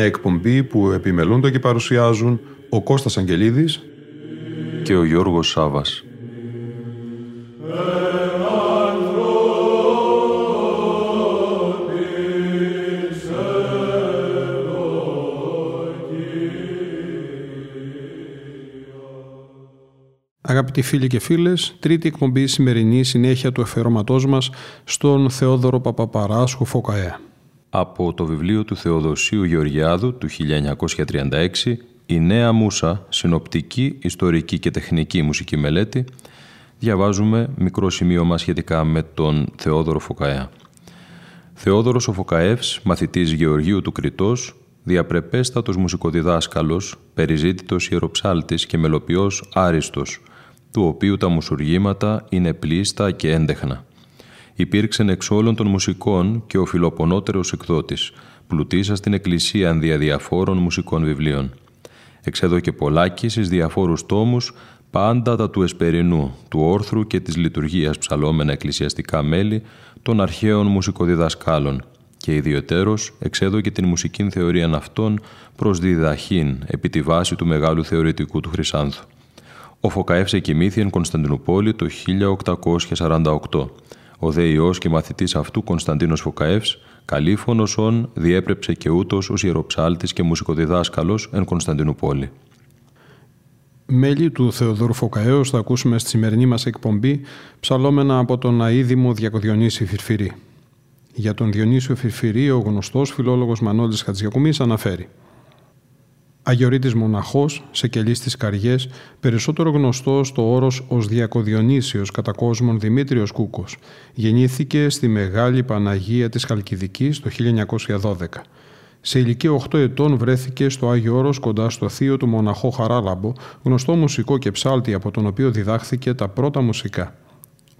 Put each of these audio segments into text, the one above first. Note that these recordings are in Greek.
Μια εκπομπή που επιμελούνται και παρουσιάζουν ο Κώστας Αγγελίδης και ο Γιώργος Σάβας. Αγαπητοί φίλοι και φίλες, τρίτη εκπομπή σημερινή συνέχεια του εφερώματός μας στον Θεόδωρο Παπαπαράσχου Φωκαέ. Από το βιβλίο του Θεοδοσίου Γεωργιάδου του 1936 η Νέα Μούσα, συνοπτική, ιστορική και τεχνική μουσική μελέτη, διαβάζουμε μικρό σημείωμα σχετικά με τον Θεόδωρο Φωκαέα. Θεόδωρος ο Φωκαεύς, μαθητής Γεωργίου του Κρητός, διαπρεπέστατος μουσικοδιδάσκαλος, περιζήτητος ιεροψάλτης και μελοποιός άριστος, του οποίου τα μουσουργήματα είναι πλήστα και έντεχνα. Υπήρξε εξ όλων των μουσικών και ο φιλοπονότερος εκδότης, πλουτίσα στην εκκλησία διαδιαφόρων μουσικών βιβλίων εξέδω και πολλάκις στις διαφόρους τόμους πάντα τα του Εσπερινού, του Όρθρου και της λειτουργίας ψαλόμενα εκκλησιαστικά μέλη των αρχαίων μουσικοδιδασκάλων και ιδιωτέρως εξέδω και την μουσική θεωρία αυτών προς διδαχήν επί τη βάση του μεγάλου θεωρητικού του Χρυσάνθου. Ο Φωκαεύς εκοιμήθη εν Κωνσταντινούπολη το 1848. Ο δε και μαθητής αυτού Κωνσταντίνος Φωκαεύς Καλήφωνος όν διέπρεψε και ούτως ως ιεροψάλτης και μουσικοδιδάσκαλος εν Κωνσταντινούπολη. Μέλη του Θεοδόρου Φωκαέως θα ακούσουμε στη σημερινή μας εκπομπή ψαλόμενα από τον αίδημο Διακοδιονύση Φιρφυρή. Για τον Διονύσιο Φιρφυρή ο γνωστός φιλόλογος Μανώλης Χατζιακουμής αναφέρει Αγιορείτης μοναχός, σε κελί στις καριές, περισσότερο γνωστό στο όρος ως Διακοδιονύσιος κατά κόσμον Δημήτριος Κούκος. Γεννήθηκε στη Μεγάλη Παναγία της Χαλκιδικής το 1912. Σε ηλικία 8 ετών βρέθηκε στο Άγιο Όρος κοντά στο θείο του μοναχό Χαράλαμπο, γνωστό μουσικό και ψάλτη από τον οποίο διδάχθηκε τα πρώτα μουσικά.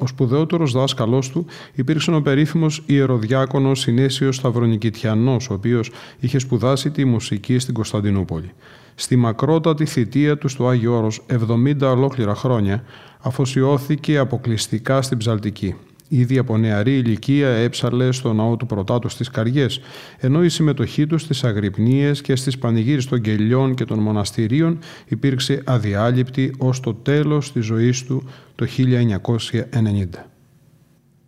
Ο σπουδαιότερος δάσκαλός του υπήρξε ο περίφημος ιεροδιάκονος Συνέσιο Σταυρονικητιανός, ο οποίος είχε σπουδάσει τη μουσική στην Κωνσταντινούπολη. Στη μακρότατη θητεία του στο Άγιο Όρος, 70 ολόκληρα χρόνια, αφοσιώθηκε αποκλειστικά στην ψαλτική. Ήδη από νεαρή ηλικία έψαλε στο ναό του Πρωτάτου στις Καριές, ενώ η συμμετοχή τους στις αγρυπνίες και στις πανηγύρες των κελιών και των μοναστηρίων υπήρξε αδιάλειπτη ως το τέλος της ζωής του το 1990.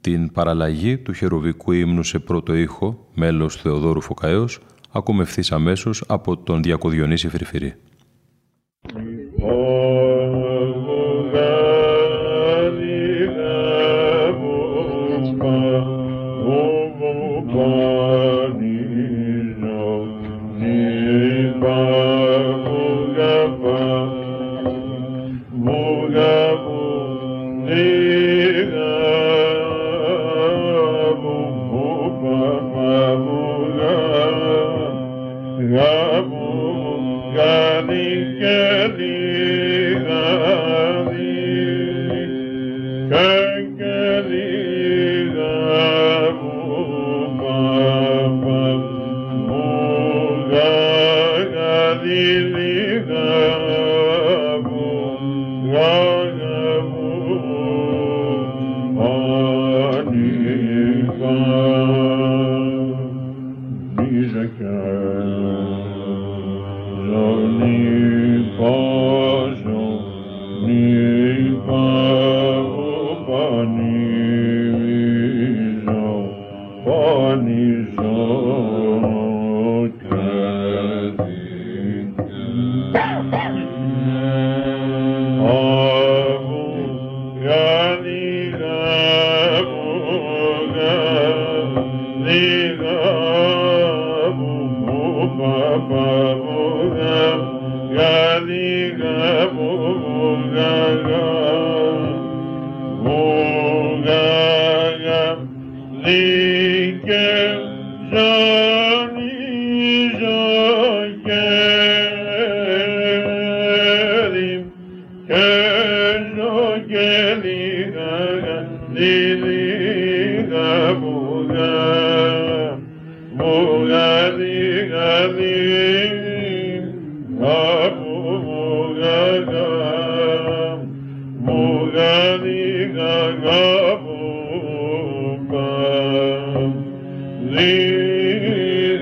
Την παραλλαγή του χεροβικού ύμνου σε πρώτο ήχο, μέλος Θεοδόρου Φωκαέως, ακούμε ευθύς αμέσως από τον Διακοδιονύση Φρυφυρή. Amém.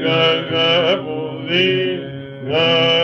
Gaga Bodhi Gaga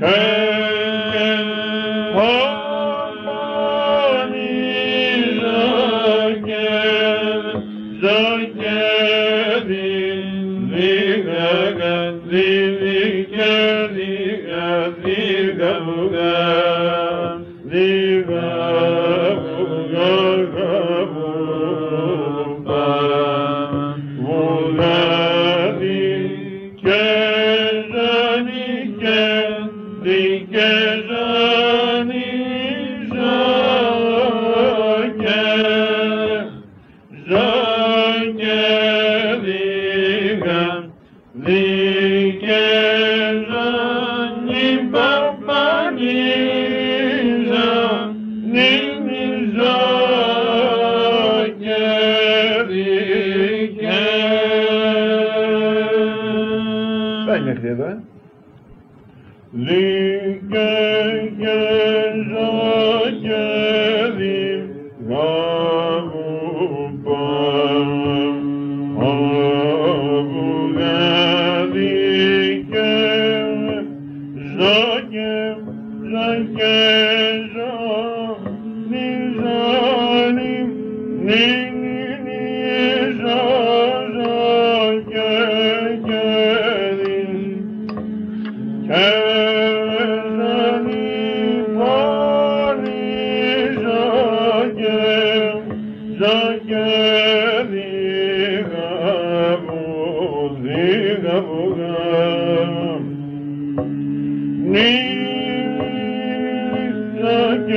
Came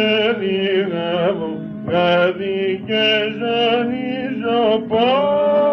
καρδιά μου, κάτι και ζωνίζω πάλι.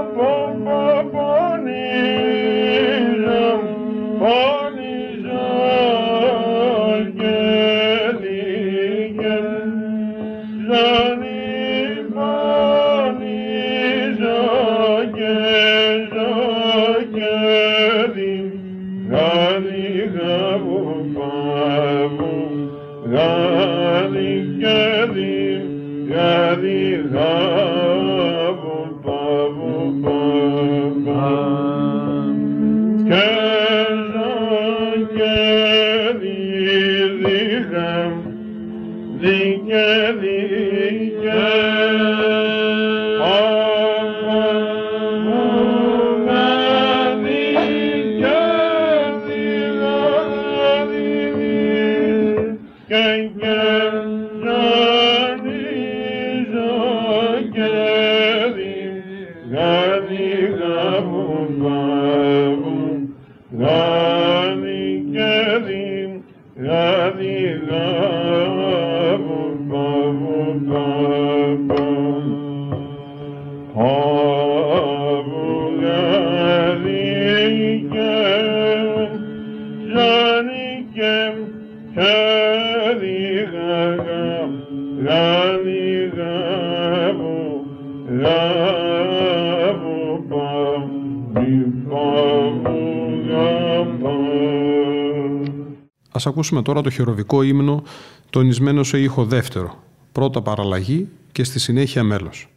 Ας ακούσουμε τώρα το χειροβικό ύμνο τονισμένο σε ήχο δεύτερο. Πρώτα παραλλαγή και στη συνέχεια μέλος.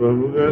Boga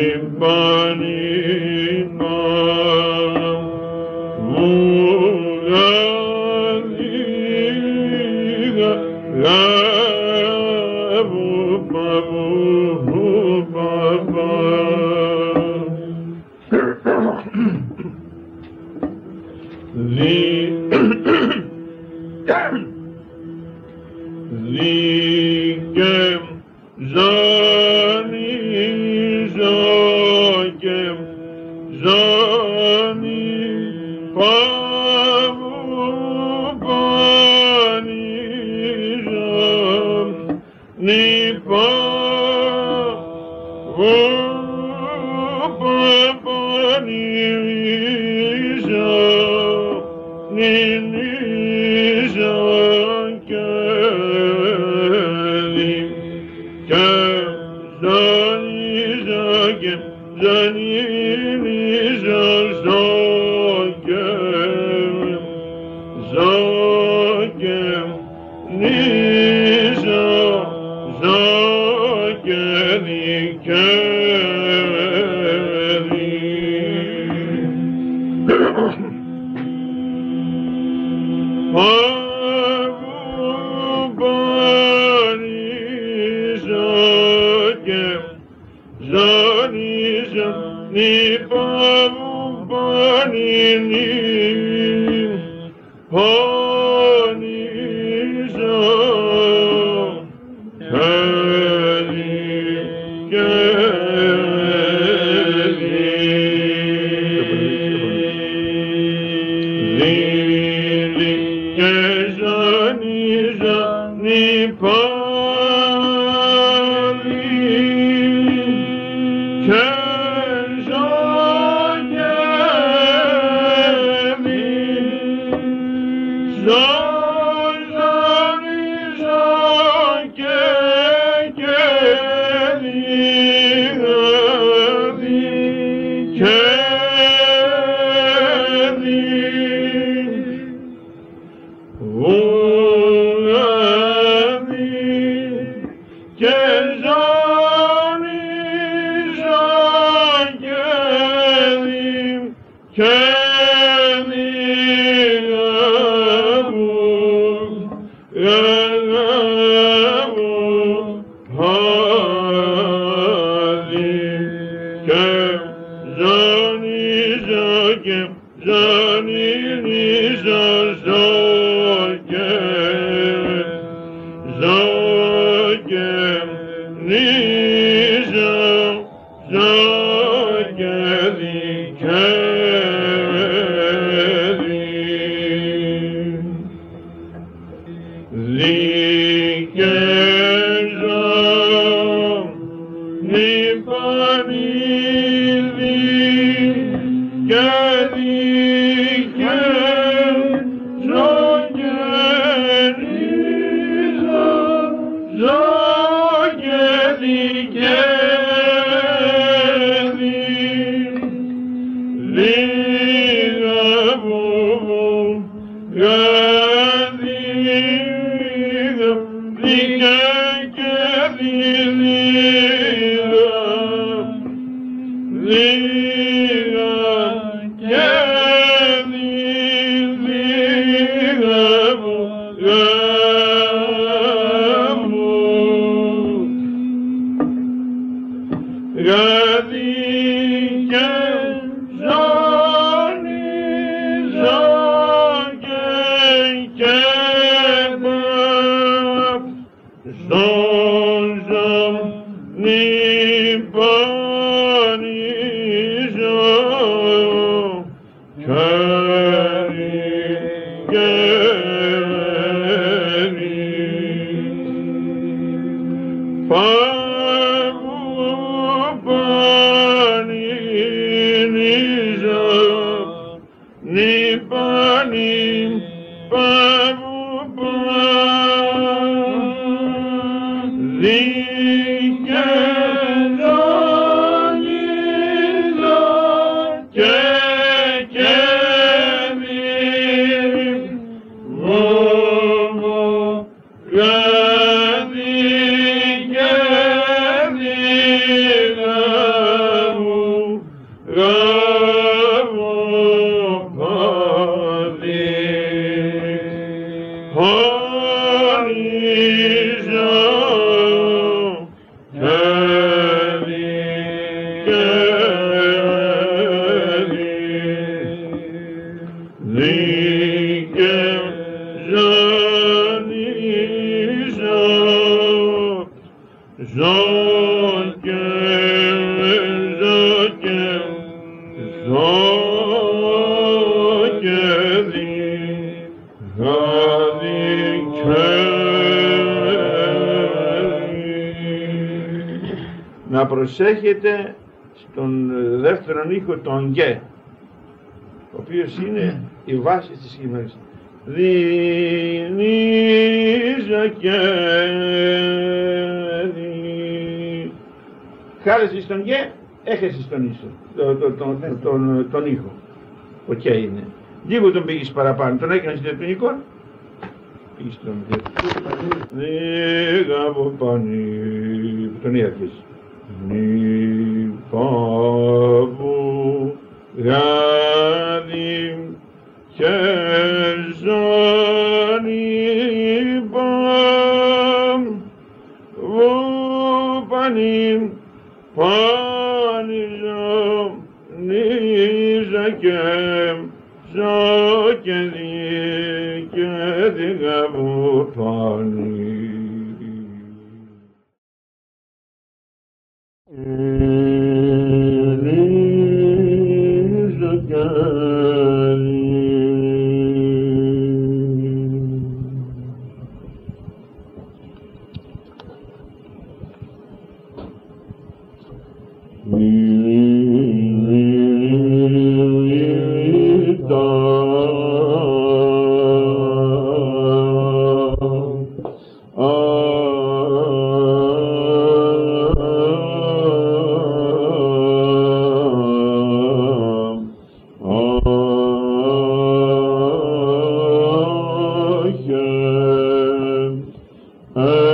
Bani Bani live προσέχετε στον δεύτερον ήχο τον γε ο οποίος είναι η βάση της κείμενης Δινίζα και Χάρεσαι στον γε, έχεσαι στον ίσο, τον, τον, τον, τον, ήχο. Ο και είναι. Λίγο τον πήγες παραπάνω, τον έκανες τετρονικό, πήγες τον γε. Λίγα από πάνω, τον έρχεσαι νυφάβου γάδι και ζώνη παμ βουπανή πάνιζα ζω και δι Uh...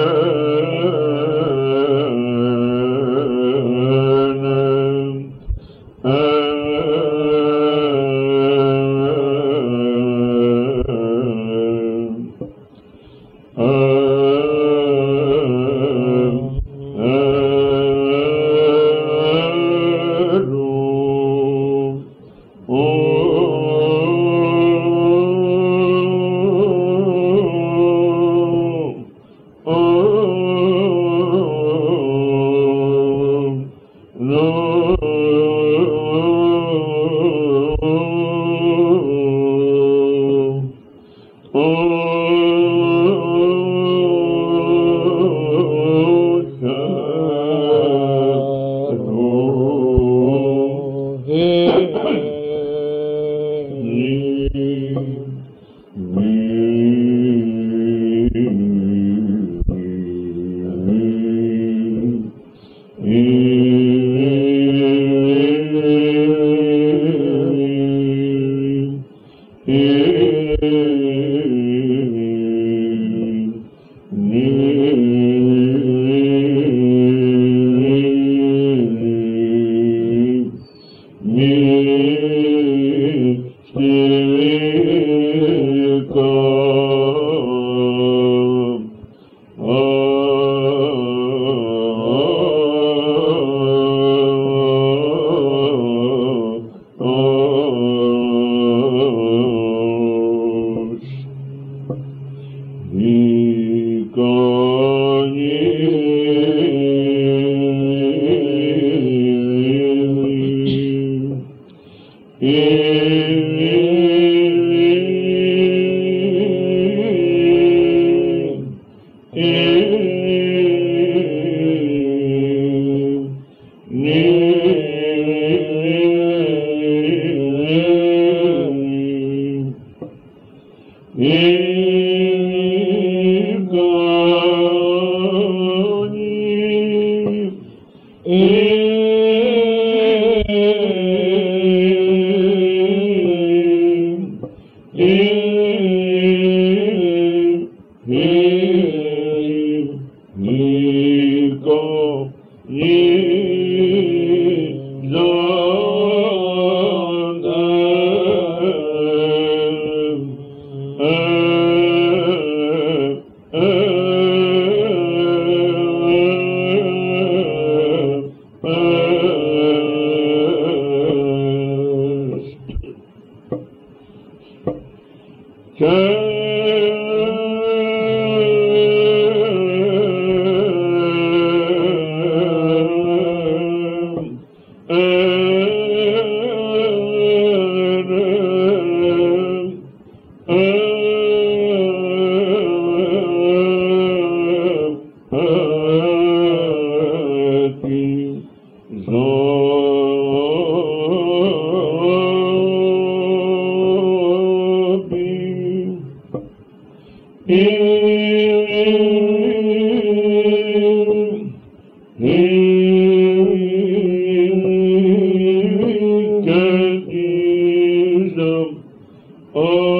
Om.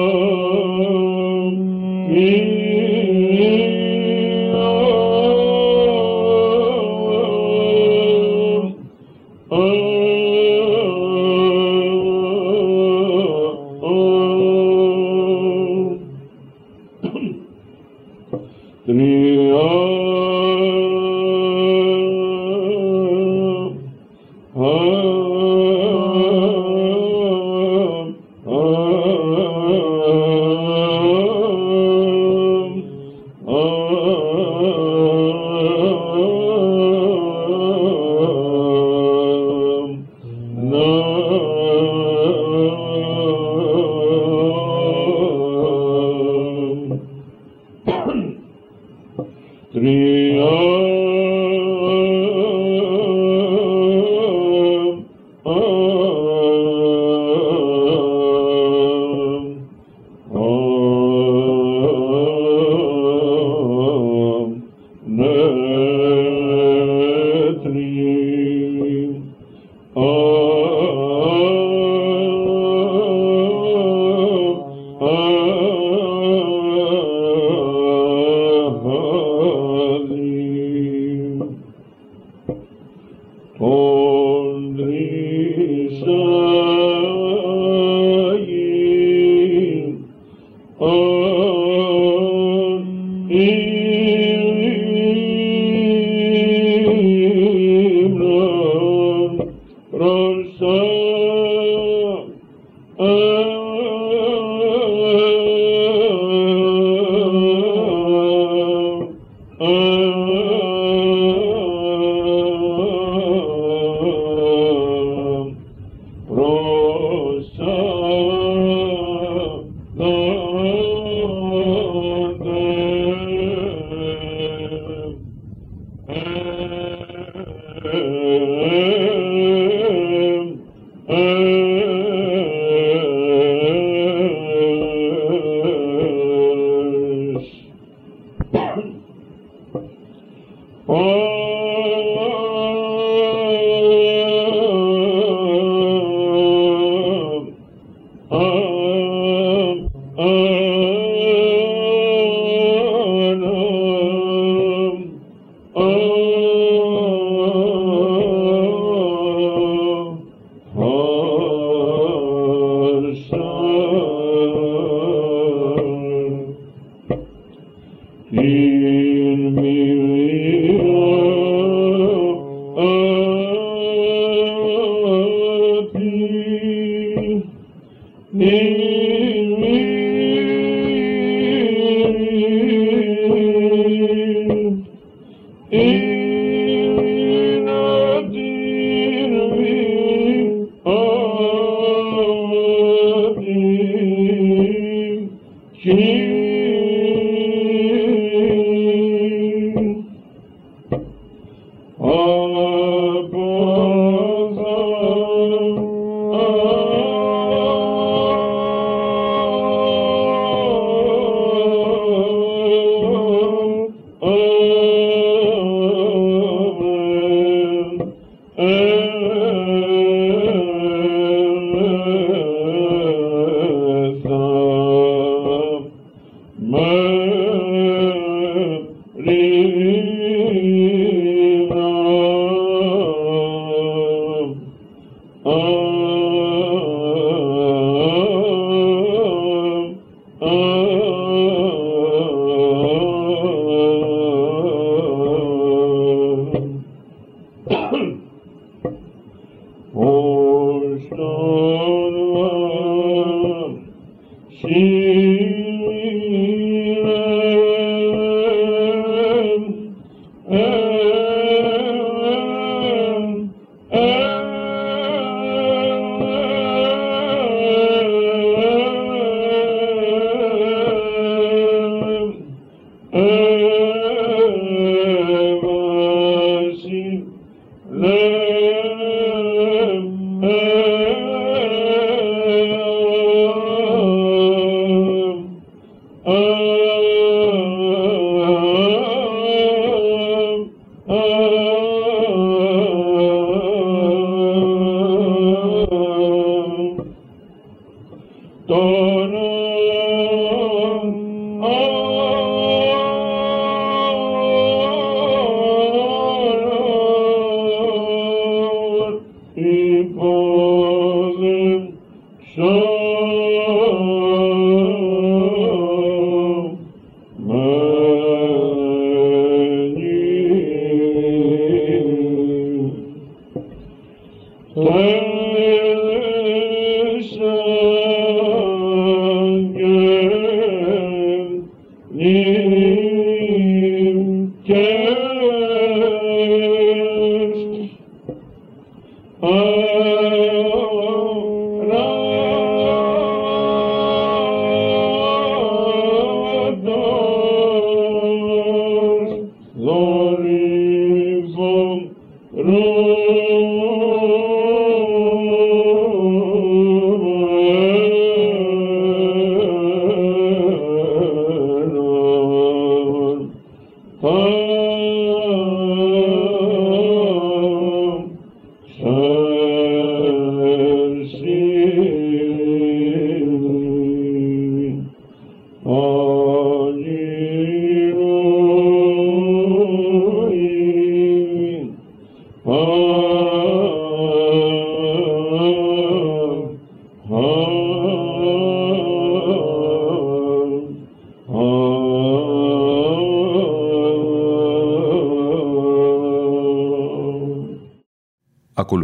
Mm.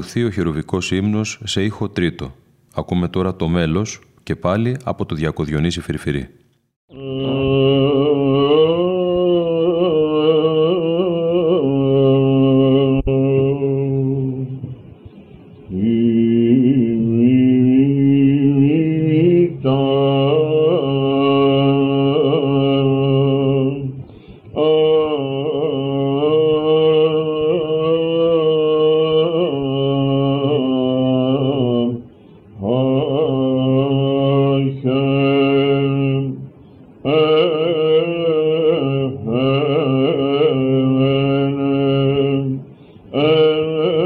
Ακολουθεί ο χειροβικός ύμνος σε ήχο τρίτο. Ακούμε τώρα το μέλος και πάλι από το Διακοδιονύση Φυρφυρή. Uh,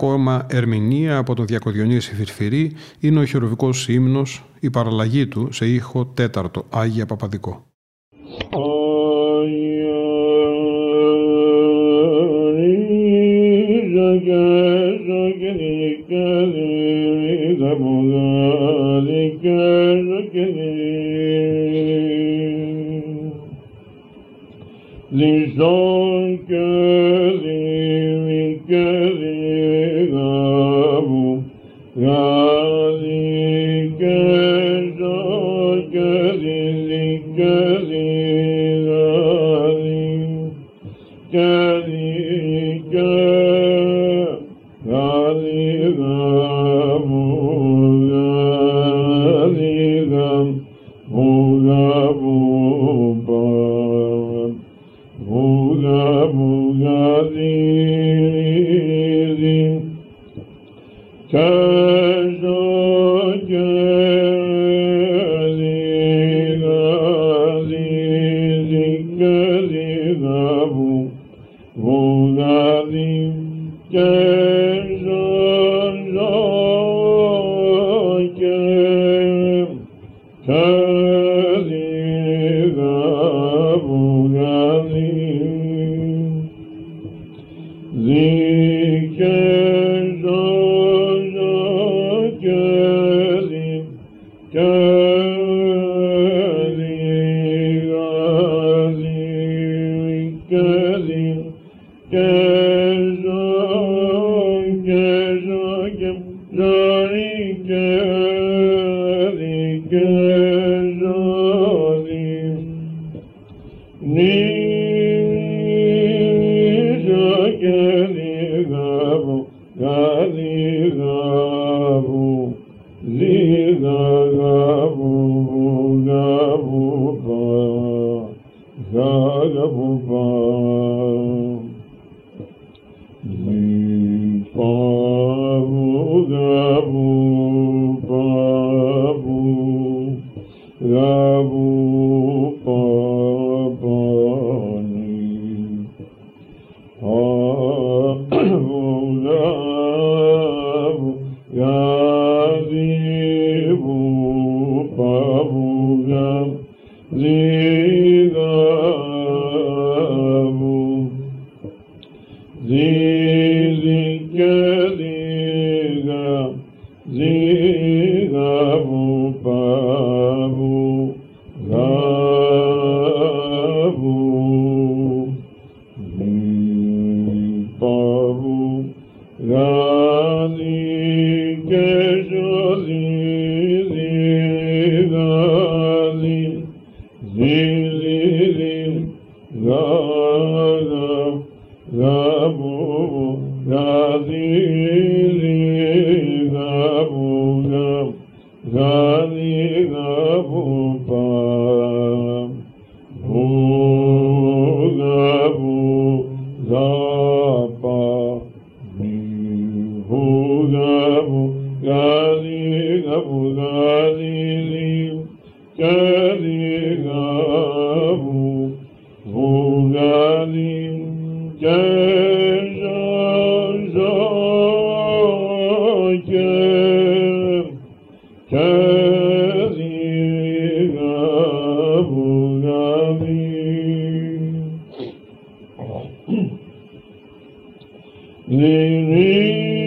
ακόμα ερμηνεία από τον Διακοδιονύση Φυρφυρή είναι ο χειροβικός ύμνος, η παραλλαγή του σε ήχο τέταρτο, Άγια Παπαδικό. good gari, gari, gari, भगभूपा Living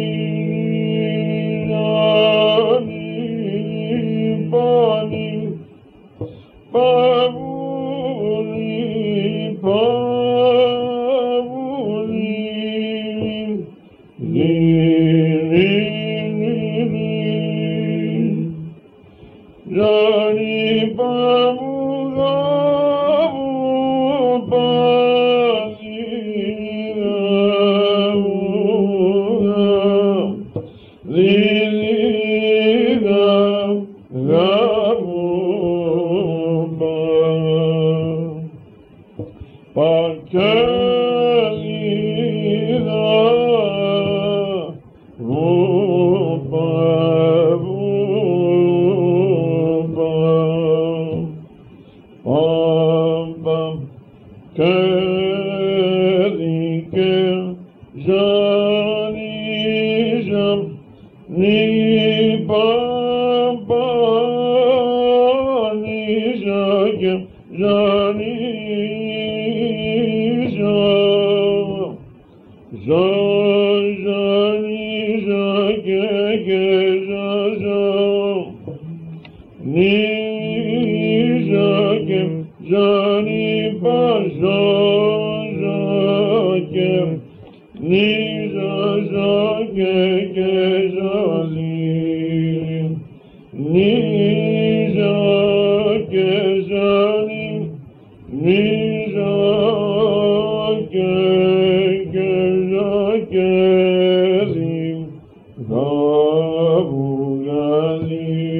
Hallelujah.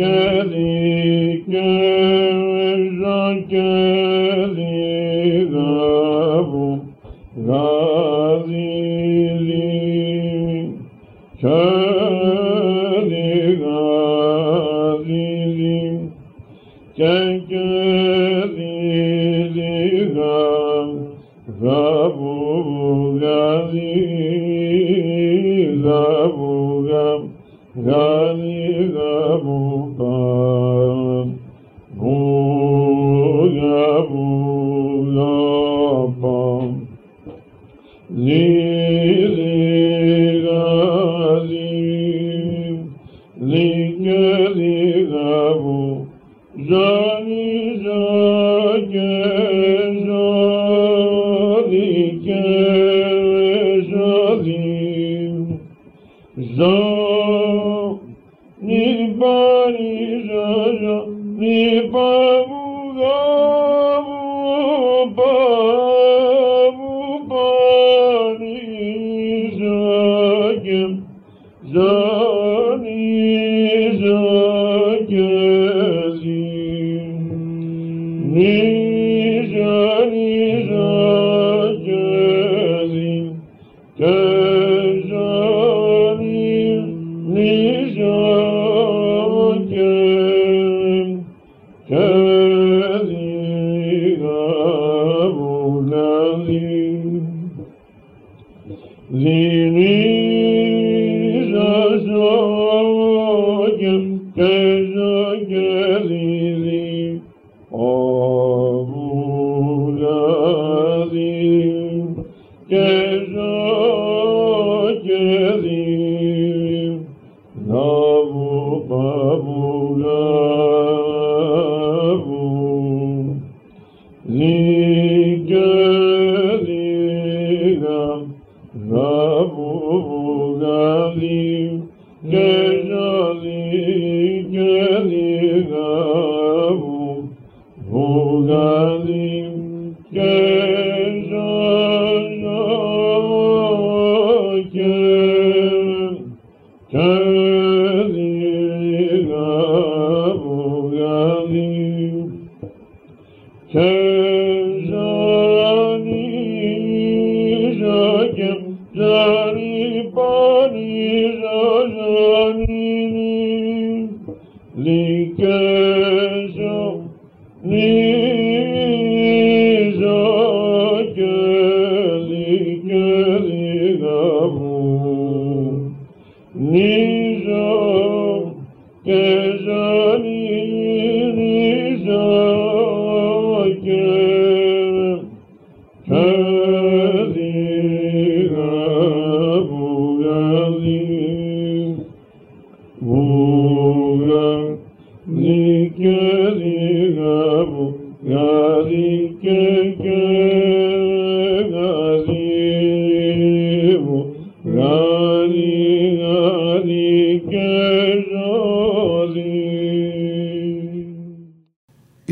Zakeli gül zakeli gavu gazili Köli gazili Tekeli gav gavu gazili Gavu gav gav Yeah.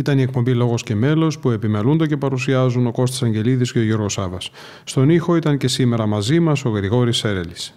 Ήταν η εκπομπή Λόγος και Μέλος που επιμελούνται και παρουσιάζουν ο Κώστας Αγγελίδης και ο Γιώργος Σάβα. Στον ήχο ήταν και σήμερα μαζί μας ο Γρηγόρης Σέρελης.